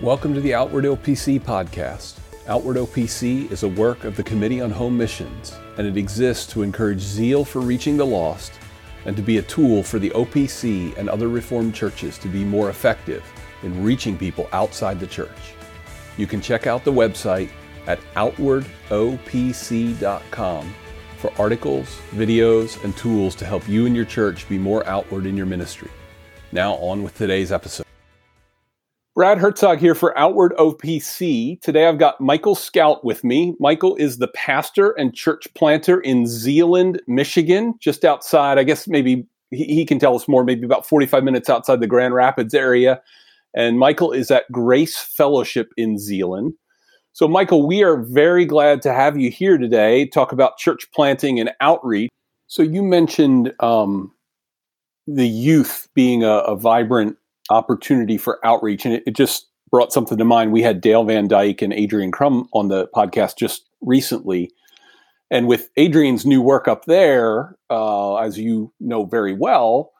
Welcome to the Outward OPC podcast. Outward OPC is a work of the Committee on Home Missions, and it exists to encourage zeal for reaching the lost and to be a tool for the OPC and other Reformed churches to be more effective in reaching people outside the church. You can check out the website at outwardopc.com for articles, videos, and tools to help you and your church be more outward in your ministry. Now, on with today's episode. Brad Herzog here for Outward OPC. Today I've got Michael Schout with me. Michael is the pastor and church planter in Zeeland, Michigan, just outside, I guess maybe he, can tell us more, maybe about 45 minutes outside the Grand Rapids area. And Michael is at Grace Fellowship in Zeeland. So, Michael, we are very glad to have you here today, talk about church planting and outreach. So, you mentioned um, the youth being a, a vibrant opportunity for outreach. And it, it, just brought something to mind. We had Dale Van Dyke and Adrian Crum on the podcast just recently. And with Adrian's new work up there, uh, as you know very well,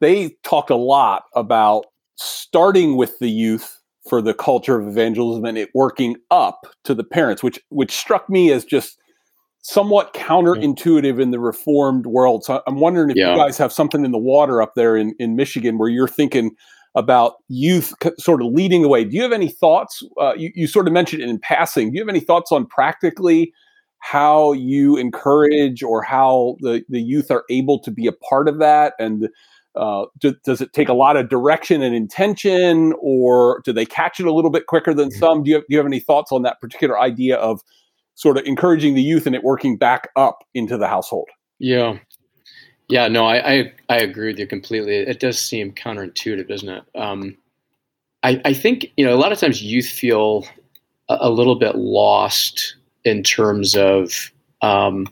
they talked a lot about starting with the youth for the culture of evangelism and it working up to the parents, which which struck me as just somewhat counterintuitive in the reformed world. So I'm wondering if yeah. you guys have something in the water up there in, in Michigan where you're thinking about youth sort of leading the way. Do you have any thoughts? Uh, you, you sort of mentioned it in passing. Do you have any thoughts on practically how you encourage or how the, the youth are able to be a part of that? And uh, do, does it take a lot of direction and intention, or do they catch it a little bit quicker than mm-hmm. some? Do you have, do you have any thoughts on that particular idea of sort of encouraging the youth and it working back up into the household? Yeah, yeah, no, I, I, I agree with you completely. It does seem counterintuitive, doesn't it? Um, I I think you know a lot of times youth feel a, a little bit lost in terms of um,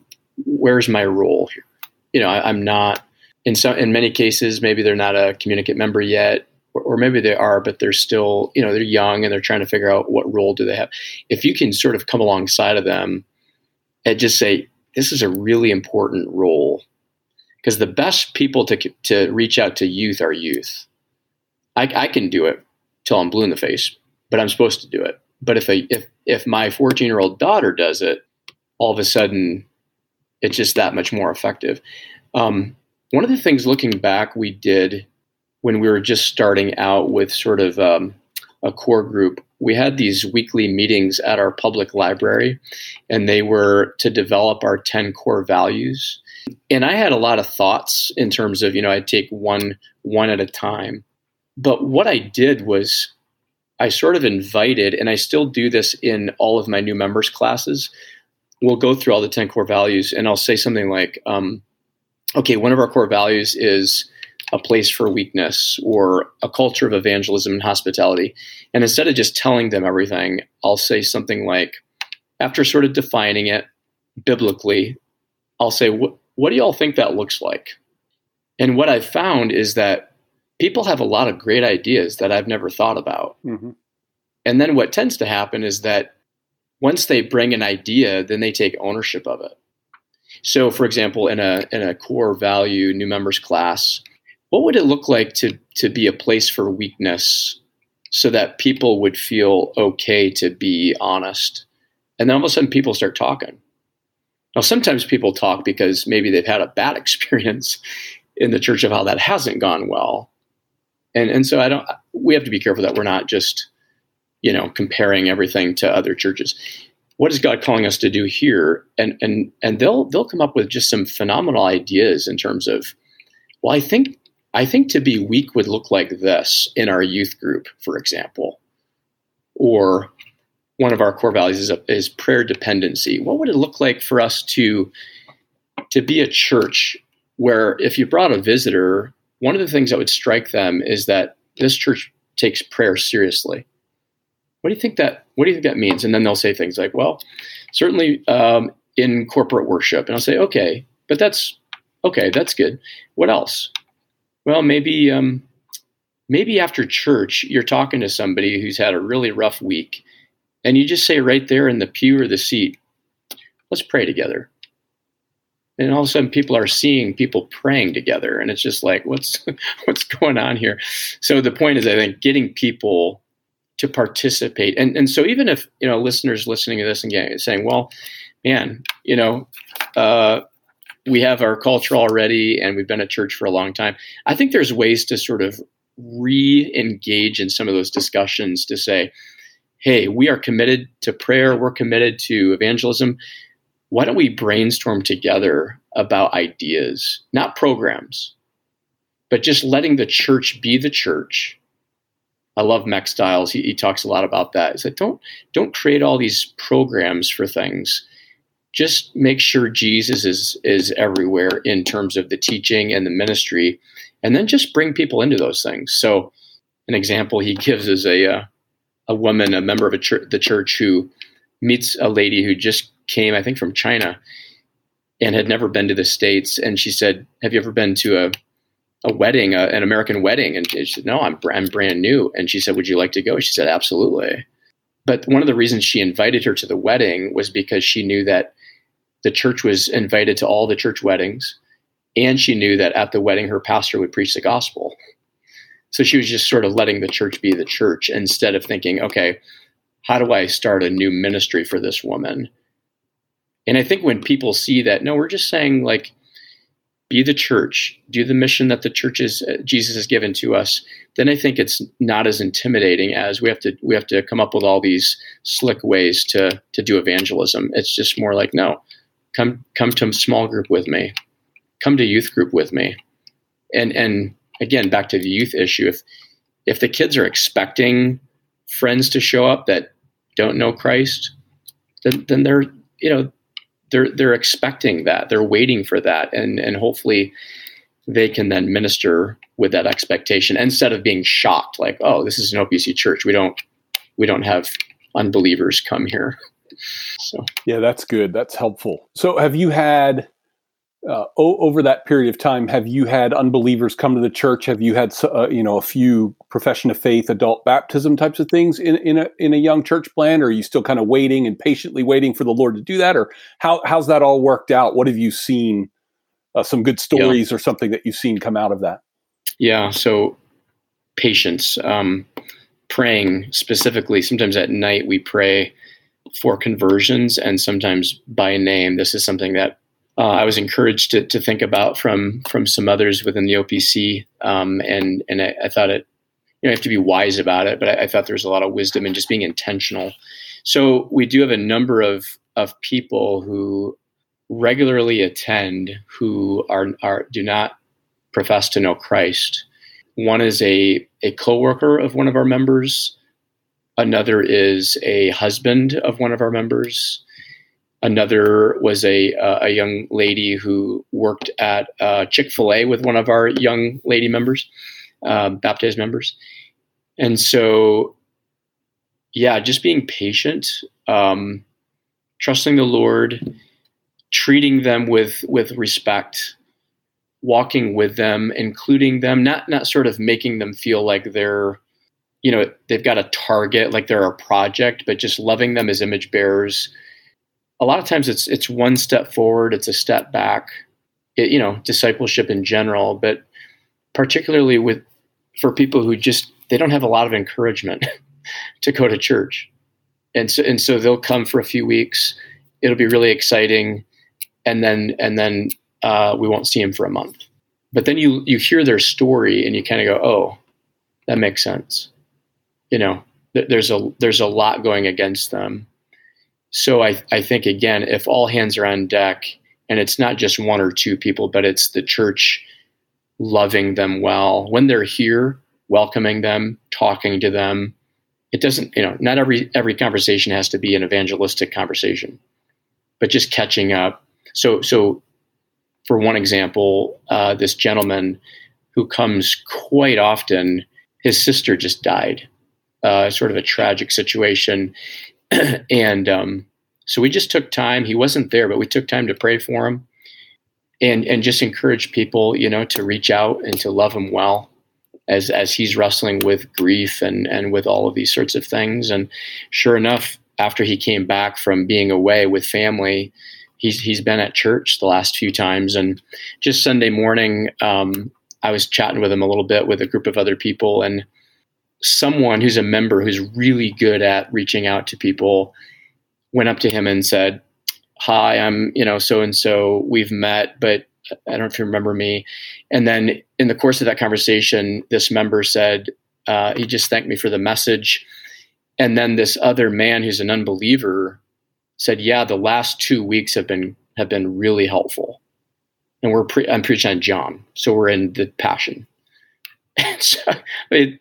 where's my role here. You know, I, am not in some in many cases maybe they're not a communicant member yet, or, or maybe they are, but they're still you know they're young and they're trying to figure out what role do they have. If you can sort of come alongside of them and just say this is a really important role because the best people to to reach out to youth are youth. I, I can do it till I'm blue in the face, but I'm supposed to do it. But if a, if if my 14 year old daughter does it, all of a sudden, it's just that much more effective. Um, one of the things looking back we did when we were just starting out with sort of um, a core group, we had these weekly meetings at our public library, and they were to develop our 10 core values. And I had a lot of thoughts in terms of, you know, I'd take one one at a time. But what I did was I sort of invited, and I still do this in all of my new members classes. We'll go through all the 10 core values, and I'll say something like, um, okay, one of our core values is a place for weakness or a culture of evangelism and hospitality. And instead of just telling them everything, I'll say something like, after sort of defining it biblically, I'll say, what, what do y'all think that looks like? And what I've found is that people have a lot of great ideas that I've never thought about. Mm-hmm. And then what tends to happen is that once they bring an idea, then they take ownership of it. So, for example, in a in a core value new members class, what would it look like to to be a place for weakness, so that people would feel okay to be honest? And then all of a sudden, people start talking. Now, sometimes people talk because maybe they've had a bad experience in the church of how that hasn't gone well. And, and so I don't, we have to be careful that we're not just, you know, comparing everything to other churches. What is God calling us to do here? And, and, and they'll, they'll come up with just some phenomenal ideas in terms of, well, I think, I think to be weak would look like this in our youth group, for example, or one of our core values is, is prayer dependency. What would it look like for us to to be a church where if you brought a visitor, one of the things that would strike them is that this church takes prayer seriously. What do you think that What do you think that means? And then they'll say things like, "Well, certainly um, in corporate worship," and I'll say, "Okay, but that's okay. That's good. What else?" Well, maybe um, maybe after church, you're talking to somebody who's had a really rough week, and you just say right there in the pew or the seat, let's pray together. And all of a sudden people are seeing people praying together. And it's just like, what's what's going on here? So the point is I think getting people to participate. And and so even if you know listeners listening to this and getting, saying, well, man, you know, uh, we have our culture already, and we've been at church for a long time. I think there's ways to sort of re-engage in some of those discussions to say, hey, we are committed to prayer, we're committed to evangelism. Why don't we brainstorm together about ideas, not programs, but just letting the church be the church. I love Mack Stiles. He, he talks a lot about that. He said, don't don't create all these programs for things. Just make sure Jesus is is everywhere in terms of the teaching and the ministry, and then just bring people into those things. So, an example he gives is a uh, a woman, a member of church, the church, who meets a lady who just came, I think, from China, and had never been to the states. And she said, "Have you ever been to a a wedding, a, an American wedding?" And she said, "No, I'm I'm brand new." And she said, "Would you like to go?" She said, "Absolutely." But one of the reasons she invited her to the wedding was because she knew that the church was invited to all the church weddings, and she knew that at the wedding her pastor would preach the gospel. So she was just sort of letting the church be the church instead of thinking, okay, how do I start a new ministry for this woman? And I think when people see that, no, we're just saying like, be the church, do the mission that the church is uh, Jesus has given to us. Then I think it's not as intimidating as we have to we have to come up with all these slick ways to to do evangelism. It's just more like, no, come come to a small group with me, come to youth group with me, and and again back to the youth issue. If if the kids are expecting friends to show up that don't know Christ, then then they're you know they're they're expecting that. They're waiting for that. And and hopefully they can then minister with that expectation instead of being shocked like oh this is an opc church. We don't we don't have unbelievers come here. So. Yeah that's good. That's helpful. So have you had uh, over that period of time, have you had unbelievers come to the church? Have you had uh, you know a few profession of faith, adult baptism types of things in in a in a young church plan? Or are you still kind of waiting and patiently waiting for the Lord to do that? Or how how's that all worked out? What have you seen? Uh, some good stories yeah. or something that you've seen come out of that? Yeah. So patience, um, praying specifically. Sometimes at night we pray for conversions, and sometimes by name. This is something that uh, I was encouraged to, to think about from from some others within the OPC, um, and and I, I, thought it. You know, you have to be wise about it, but I, I thought there was a lot of wisdom in just being intentional. So we do have a number of of people who regularly attend who are are do not profess to know Christ. One is a a coworker of one of our members. Another is a husband of one of our members. Another was a uh, a young lady who worked at uh, Chick Fil A with one of our young lady members, uh, baptized members, and so yeah, just being patient, um, trusting the Lord, treating them with with respect, walking with them, including them, not not sort of making them feel like they're you know they've got a target, like they're a project, but just loving them as image bearers a lot of times it's it's one step forward, it's a step back. It, you know, discipleship in general, but particularly with for people who just they don't have a lot of encouragement to go to church, and so and so they'll come for a few weeks. It'll be really exciting, and then and then uh, we won't see them for a month. But then you you hear their story and you kind of go, oh, that makes sense. You know, th- there's a there's a lot going against them so I, I think again, if all hands are on deck, and it's not just one or two people, but it's the church loving them well when they're here, welcoming them, talking to them. It doesn't, you know, not every every conversation has to be an evangelistic conversation, but just catching up. So, so for one example, uh, this gentleman who comes quite often, his sister just died. Uh, sort of a tragic situation, and um, so we just took time. He wasn't there, but we took time to pray for him, and and just encourage people, you know, to reach out and to love him well, as as he's wrestling with grief and and with all of these sorts of things. And sure enough, after he came back from being away with family, he's he's been at church the last few times. And just Sunday morning, um, I was chatting with him a little bit with a group of other people, and someone who's a member who's really good at reaching out to people went up to him and said, "Hi, I'm you know so and so. We've met, but I don't know if you remember me." And then in the course of that conversation, this member said uh, he just thanked me for the message. And then this other man who's an unbeliever said, "Yeah, the last two weeks have been have been really helpful." And we're pre- I'm preaching on John, so we're in the Passion. And so, I mean,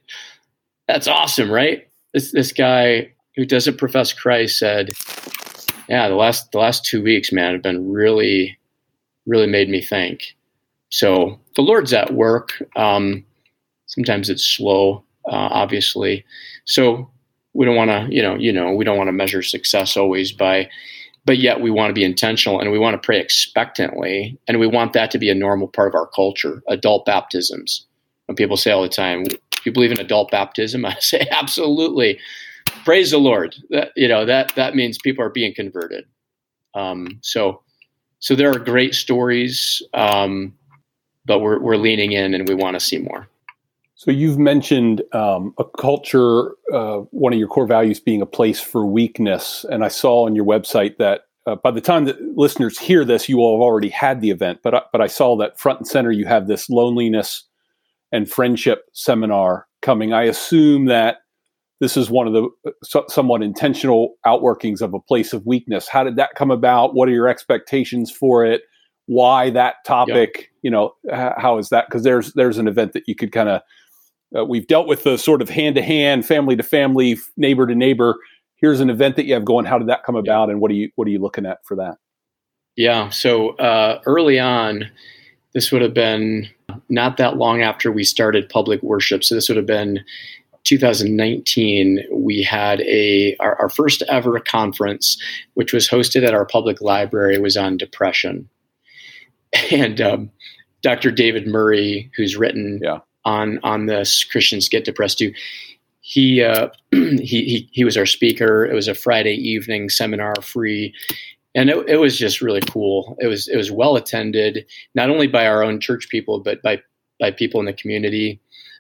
that's awesome, right? This this guy who doesn't profess Christ said, "Yeah, the last the last two weeks, man, have been really, really made me think." So the Lord's at work. Um, sometimes it's slow, uh, obviously. So we don't want to, you know, you know, we don't want to measure success always by, but yet we want to be intentional and we want to pray expectantly, and we want that to be a normal part of our culture. Adult baptisms. When people say all the time, you believe in adult baptism? I say absolutely. Praise the Lord. That you know that that means people are being converted. Um, so so there are great stories, um, but we're we're leaning in and we want to see more. So you've mentioned um, a culture, uh, one of your core values being a place for weakness, and I saw on your website that uh, by the time that listeners hear this, you will have already had the event. But I, but I saw that front and center you have this loneliness and friendship seminar coming. I assume that this is one of the uh, so, somewhat intentional outworkings of a place of weakness. How did that come about? What are your expectations for it? Why that topic? Yep. You know, how is that? Because there's there's an event that you could kind of uh, we've dealt with the sort of hand to hand, family to family, neighbor to neighbor. Here's an event that you have going. How did that come about, and what are you what are you looking at for that? Yeah, so uh, early on, this would have been not that long after we started public worship. So this would have been 2019. We had a our, our first ever conference, which was hosted at our public library. Was on depression, and um, Dr. David Murray, who's written yeah. on on this Christians Get Depressed too. He, uh, he he he was our speaker. It was a Friday evening seminar, free, and it, it was just really cool. It was it was well attended, not only by our own church people, but by by people in the community.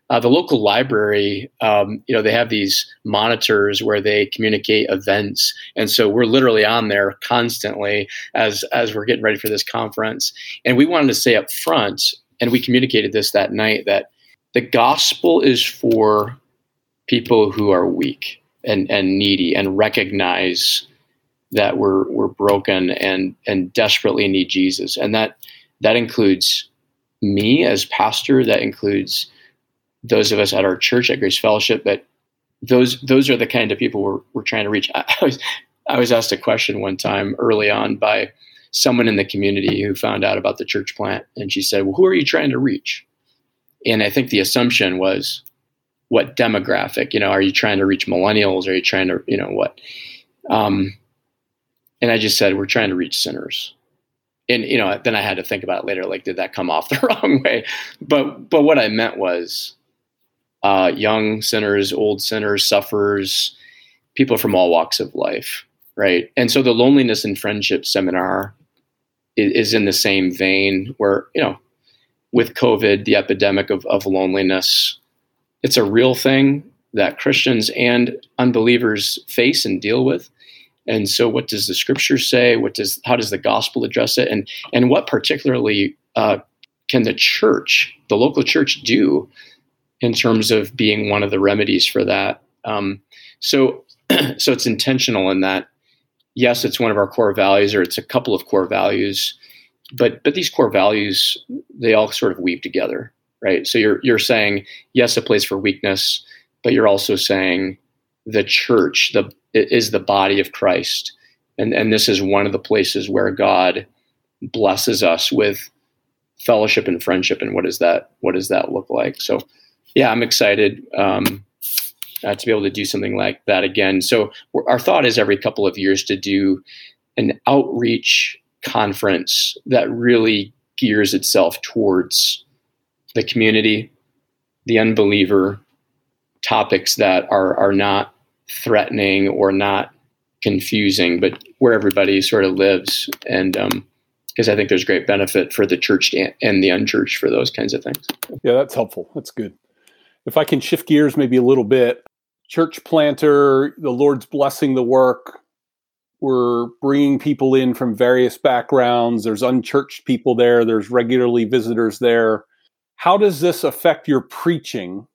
Uh, the local library, um, you know, they have these monitors where they communicate events, and so we're literally on there constantly as as we're getting ready for this conference. And we wanted to say up front, and we communicated this that night that the gospel is for people who are weak and and needy and recognize that we're we're broken and and desperately need Jesus, and that that includes me as pastor. That includes those of us at our church at Grace Fellowship. But those those are the kind of people we're we're trying to reach. I, I was I was asked a question one time early on by someone in the community who found out about the church plant, and she said, "Well, who are you trying to reach?" And I think the assumption was, what demographic? You know, are you trying to reach millennials? Are you trying to, you know, what? Um, and I just said, we're trying to reach sinners. And you know, then I had to think about later. Like, did that come off the wrong way? But but what I meant was, uh, young sinners, old sinners, sufferers, people from all walks of life, right? And so the loneliness and friendship seminar is, is in the same vein. Where you know, with COVID, the epidemic of of loneliness, it's a real thing that Christians and unbelievers face and deal with and so, what does the scripture say? What does how does the gospel address it? And and what particularly uh, can the church, the local church, do in terms of being one of the remedies for that? Um, so, so it's intentional in that. Yes, it's one of our core values, or it's a couple of core values, but but these core values they all sort of weave together, right? So you're you're saying yes, a place for weakness, but you're also saying the church, the is the body of Christ. And, and this is one of the places where God blesses us with fellowship and friendship. And what does that, what does that look like? So yeah, I'm excited um, uh, to be able to do something like that again. So our thought is every couple of years to do an outreach conference that really gears itself towards the community, the unbeliever, topics that are are not threatening or not confusing, but where everybody sort of lives. And because um, I think there's great benefit for the church and the unchurched for those kinds of things. Yeah, that's helpful. That's good. If I can shift gears maybe a little bit, church planter, the Lord's blessing the work. We're bringing people in from various backgrounds. There's unchurched people there, there's regularly visitors there. How does this affect your preaching,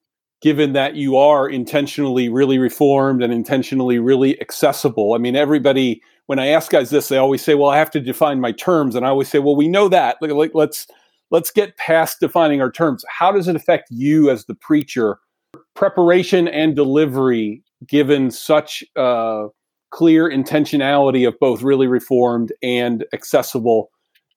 given that you are intentionally really reformed and intentionally really accessible? I mean, everybody, when I ask guys this, they always say, well, I have to define my terms. And I always say, well, we know that. Like, let's let's get past defining our terms. How does it affect you as the preacher? Preparation and delivery, given such uh, clear intentionality of both really reformed and accessible,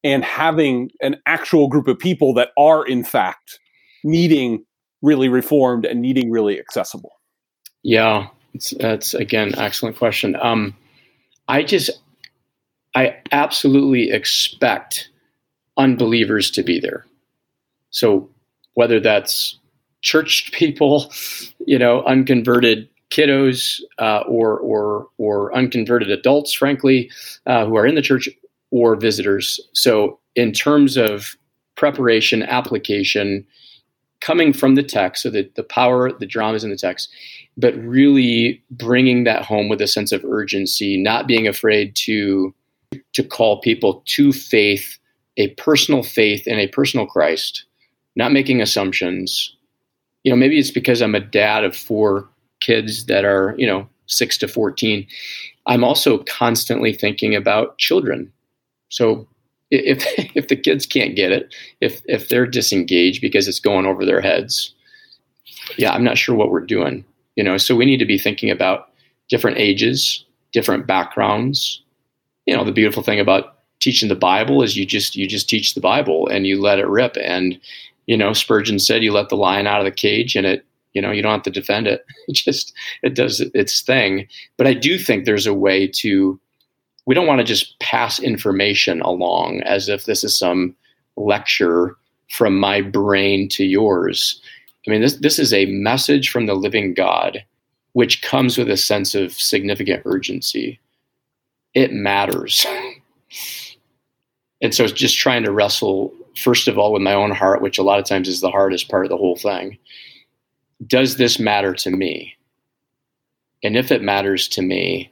and having an actual group of people that are, in fact, needing really reformed and needing really accessible? Yeah, that's again excellent question. Um, I just, I absolutely expect unbelievers to be there. So whether that's church people, you know, unconverted kiddos, uh, or or or unconverted adults, frankly, uh, who are in the church, or visitors. So in terms of preparation, application, coming from the text, so that the power, the drama is in the text, but really bringing that home with a sense of urgency, not being afraid to to call people to faith a personal faith in a personal Christ, not making assumptions. You know, maybe it's because I'm a dad of four kids that are, you know, six to 14. I'm also constantly thinking about children. So if, if the kids can't get it, if, if they're disengaged because it's going over their heads, yeah, I'm not sure what we're doing, you know, so we need to be thinking about different ages, different backgrounds. You know, the beautiful thing about teaching the Bible is you just you just teach the Bible and you let it rip. And you know, Spurgeon said you let the lion out of the cage and it you know you don't have to defend it. It just it does its thing. But I do think there's a way to we don't want to just pass information along as if this is some lecture from my brain to yours. I mean, this this is a message from the living God, which comes with a sense of significant urgency. It matters. and so it's just trying to wrestle first of all with my own heart which a lot of times is the hardest part of the whole thing does this matter to me and if it matters to me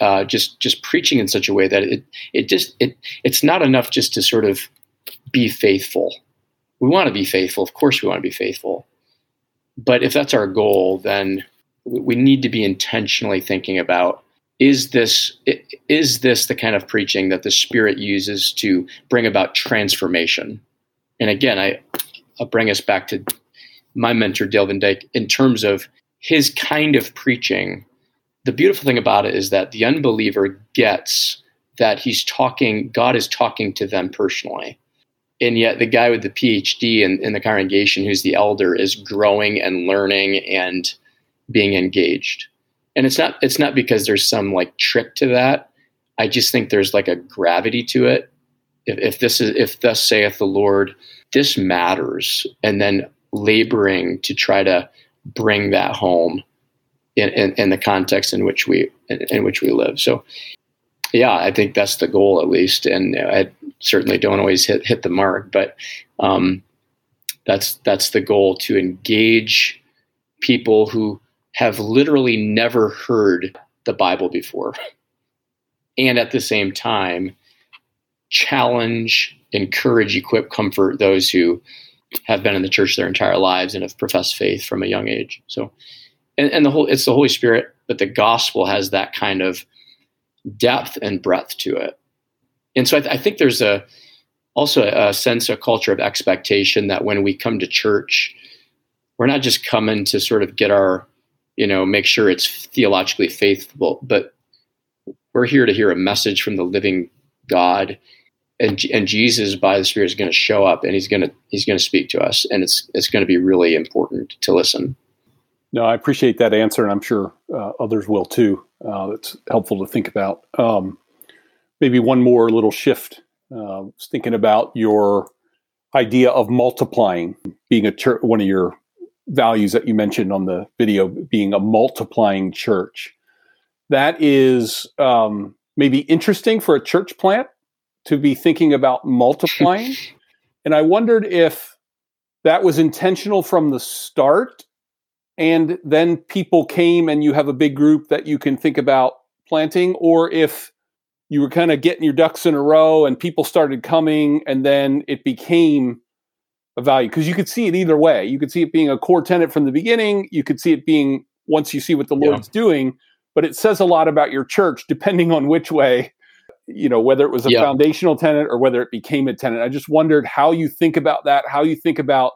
uh, just just preaching in such a way that it it just it it's not enough just to sort of be faithful. We want to be faithful. Of course we want to be faithful. But if that's our goal then we need to be intentionally thinking about is this is this the kind of preaching that the spirit uses to bring about transformation? And again i I'll bring us back to my mentor dale van dyke in terms of his kind of preaching the beautiful thing about it is that the unbeliever gets that he's talking god is talking to them personally. And yet the guy with the phd in, in the congregation who's the elder is growing and learning and being engaged. And it's not it's not because there's some like trick to that. I just think there's like a gravity to it. If, if this is if thus saith the lord this matters. And then laboring to try to bring that home in, in, in the context in which we in, in, which we live so yeah i think that's the goal at least and i certainly don't always hit hit the mark but um, that's that's the goal to engage people who have literally never heard the Bible before. And at the same time, challenge, encourage, equip, comfort those who have been in the church their entire lives and have professed faith from a young age. So, and, and the whole, it's the Holy Spirit, but the gospel has that kind of depth and breadth to it. And so I, th- I think there's a, also a sense, a culture of expectation that when we come to church, we're not just coming to sort of get our you know, make sure it's theologically faithful. But we're here to hear a message from the living God, and and Jesus by the Spirit is going to show up, and he's going to he's going to speak to us, and it's it's going to be really important to listen. No, I appreciate that answer, and I'm sure uh, others will too. Uh, it's helpful to think about. Um, maybe one more little shift. Uh, thinking about your idea of multiplying, being a church, one of your values that you mentioned on the video being a multiplying church. That is um, maybe interesting for a church plant to be thinking about multiplying. and I wondered if that was intentional from the start and then people came and you have a big group that you can think about planting, or if you were kind of getting your ducks in a row and people started coming and then it became a value because you could see it either way. You could see it being a core tenant from the beginning. You could see it being once you see what the Lord's yeah. doing, but it says a lot about your church depending on which way, you know, whether it was a yeah. foundational tenant or whether it became a tenant. I just wondered how you think about that, how you think about,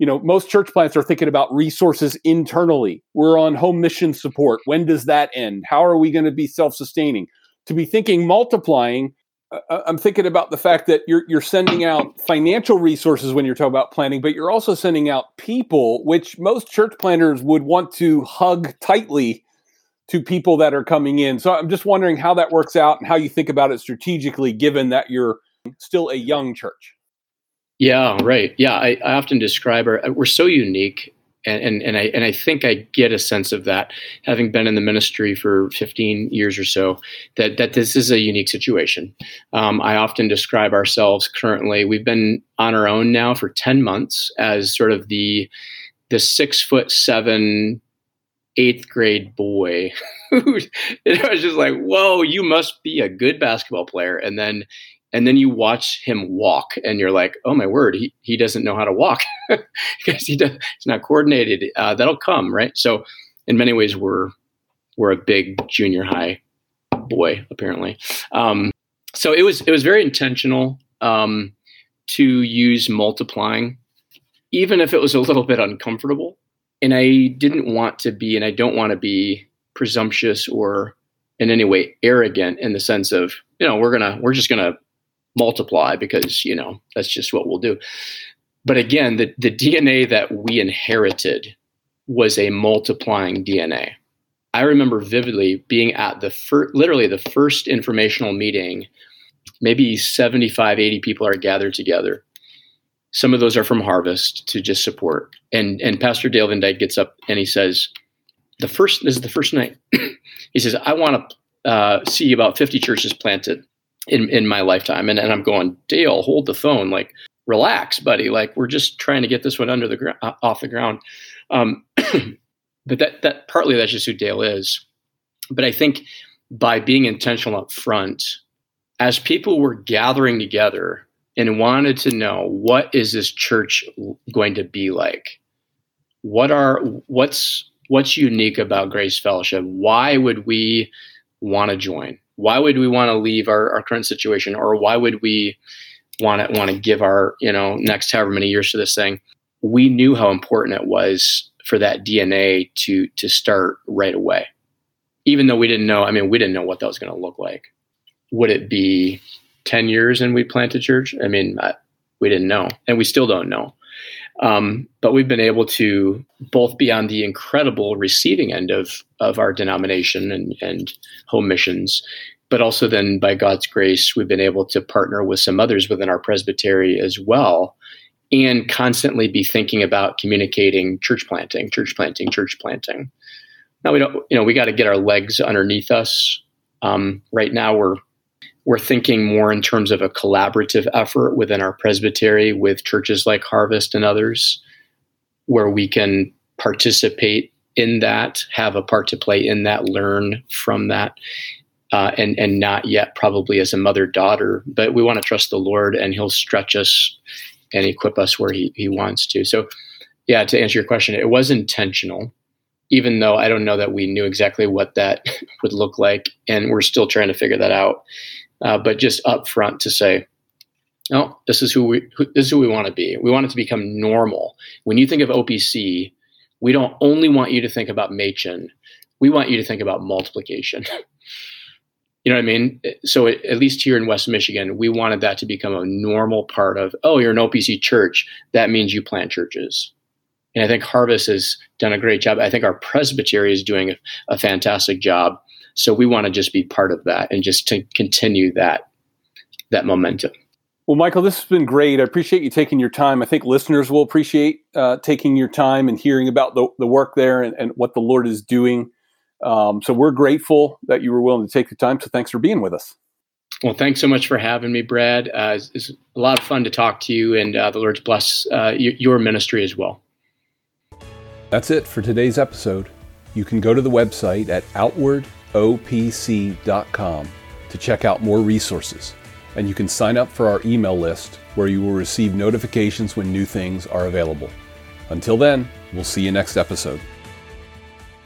you know, most church plants are thinking about resources internally. We're on home mission support. When does that end? How are we going to be self sustaining? To be thinking multiplying, uh, I'm thinking about the fact that you're you're sending out financial resources when you're talking about planning, but you're also sending out people, which most church planters would want to hug tightly to people that are coming in. So I'm just wondering how that works out and how you think about it strategically, given that you're still a young church. Yeah, right. Yeah, I, I often describe our we're so unique and, and, and I and I think I get a sense of that, having been in the ministry for 15 years or so, that that this is a unique situation. Um, I often describe ourselves currently. We've been on our own now for 10 months as sort of the the six foot seven eighth grade boy it was just like, whoa, you must be a good basketball player. And then and then you watch him walk and you're like oh my word he, he doesn't know how to walk. Because he does, he's not coordinated uh, that'll come right? So in many ways we're we're a big junior high boy apparently. Um, so it was it was very intentional um, to use multiplying even if it was a little bit uncomfortable. And i didn't want to be and i don't want to be presumptuous or in any way arrogant in the sense of you know we're gonna we're just gonna multiply because you know that's just what we'll do. But again the, the dna that we inherited was a multiplying dna i remember vividly being at the first literally the first informational meeting maybe 75 80 people are gathered together. Some of those are from harvest to just support. And and pastor dale van dyke gets up and he says the first this is the first night. He says i want to uh, see about 50 churches planted in in my lifetime. And, and I'm going, Dale, hold the phone, like relax, buddy. Like we're just trying to get this one under the uh, off the ground. Um, but that that partly that's just who Dale is. But I think by being intentional up front, as people were gathering together and wanted to know what is this church going to be like, what are what's what's unique about Grace Fellowship? Why would we want to join? Why would we want to leave our, our current situation? Or why would we want to want to give our you know next however many years to this thing? We knew how important it was for that dna to to start right away. Even though we didn't know i mean we didn't know what that was going to look like. Would it be 10 years and we plant a church? I mean I, we didn't know and we still don't know um, but we've been able to both be on the incredible receiving end of of our denomination and, and home missions, but also then by God's grace, we've been able to partner with some others within our presbytery as well, and constantly be thinking about communicating church planting, church planting, church planting. Now we don't, you know, we got to get our legs underneath us. Um, right now, we're we're thinking more in terms of a collaborative effort within our presbytery with churches like Harvest and others, where we can participate in that, have a part to play in that, learn from that, uh, and and not yet probably as a mother daughter, but we want to trust the Lord and He'll stretch us and equip us where He He wants to. So, yeah, to answer your question, it was intentional, even though I don't know that we knew exactly what that would look like, and we're still trying to figure that out. Uh, but just upfront to say, no, this is who we who, this is who we want to be. We want it to become normal. When you think of OPC, we don't only want you to think about Machen. We want you to think about multiplication. you know what I mean? So it, at least here in West Michigan, we wanted that to become a normal part of. Oh, you're an OPC church. That means you plant churches. And I think Harvest has done a great job. I think our presbytery is doing a, a fantastic job. So we want to just be part of that and just to continue that that momentum. Well, Michael, this has been great. I appreciate you taking your time. I think listeners will appreciate uh, taking your time and hearing about the, the work there and, and what the Lord is doing. Um, so we're grateful that you were willing to take the time. So thanks for being with us. Well, thanks so much for having me, Brad. Uh, it's, it's, a lot of fun to talk to you, and uh, the Lord's bless uh, your ministry as well. That's it for today's episode. You can go to the website at outwardopc.com to check out more resources, and you can sign up for our email list where you will receive notifications when new things are available. Until then, we'll see you next episode.